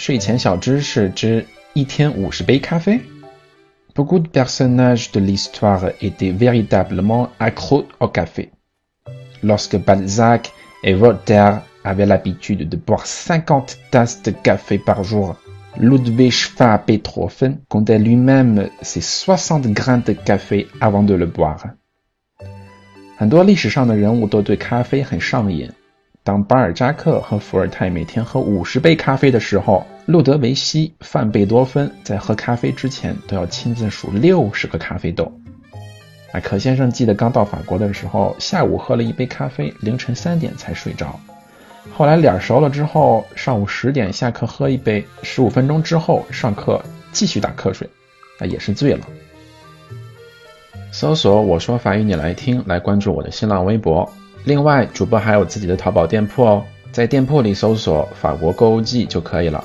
睡前小知识之一天五十杯咖啡。Beaucoup de personnages de l'histoire étaient véritablement accros au café. Lorsque Balzac et Voltaire avaient l'habitude de boire 50 tasses de café par jour, Ludwig van Beethoven comptait lui-même ses 60 grains de café avant de le boire. 很多历史上的人物都对咖啡很上瘾。 当巴尔扎克和伏尔泰每天喝五十杯咖啡的时候，路德维希·范贝多芬在喝咖啡之前都要亲自数六十个咖啡豆。啊，可先生记得刚到法国的时候，下午喝了一杯咖啡，凌晨三点才睡着。后来脸熟了之后，上午十点下课喝一杯，十五分钟之后上课继续打瞌睡，啊，也是醉了。搜索“我说法语你来听”，来关注我的新浪微博。另外，主播还有自己的淘宝店铺哦，在店铺里搜索“法国购物季”就可以了。